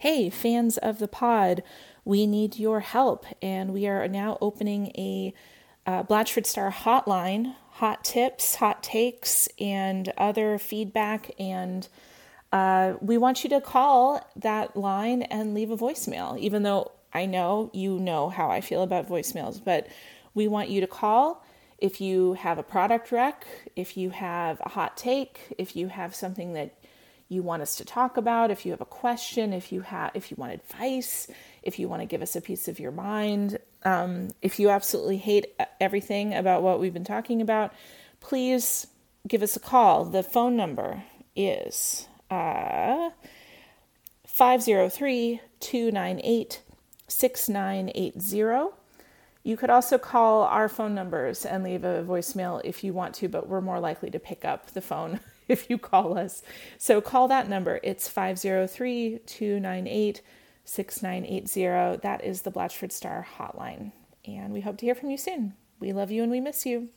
hey, fans of the pod, we need your help. And we are now opening a uh, Blatchford Star hotline, hot tips, hot takes, and other feedback. And uh, we want you to call that line and leave a voicemail, even though I know you know how I feel about voicemails, but we want you to call if you have a product rec, if you have a hot take, if you have something that you want us to talk about, if you have a question, if you have if you want advice, if you want to give us a piece of your mind, um, if you absolutely hate everything about what we've been talking about, please give us a call. The phone number is uh, 503 298 6980. You could also call our phone numbers and leave a voicemail if you want to, but we're more likely to pick up the phone if you call us. So call that number. It's 503 298 6980. That is the Blatchford Star hotline. And we hope to hear from you soon. We love you and we miss you.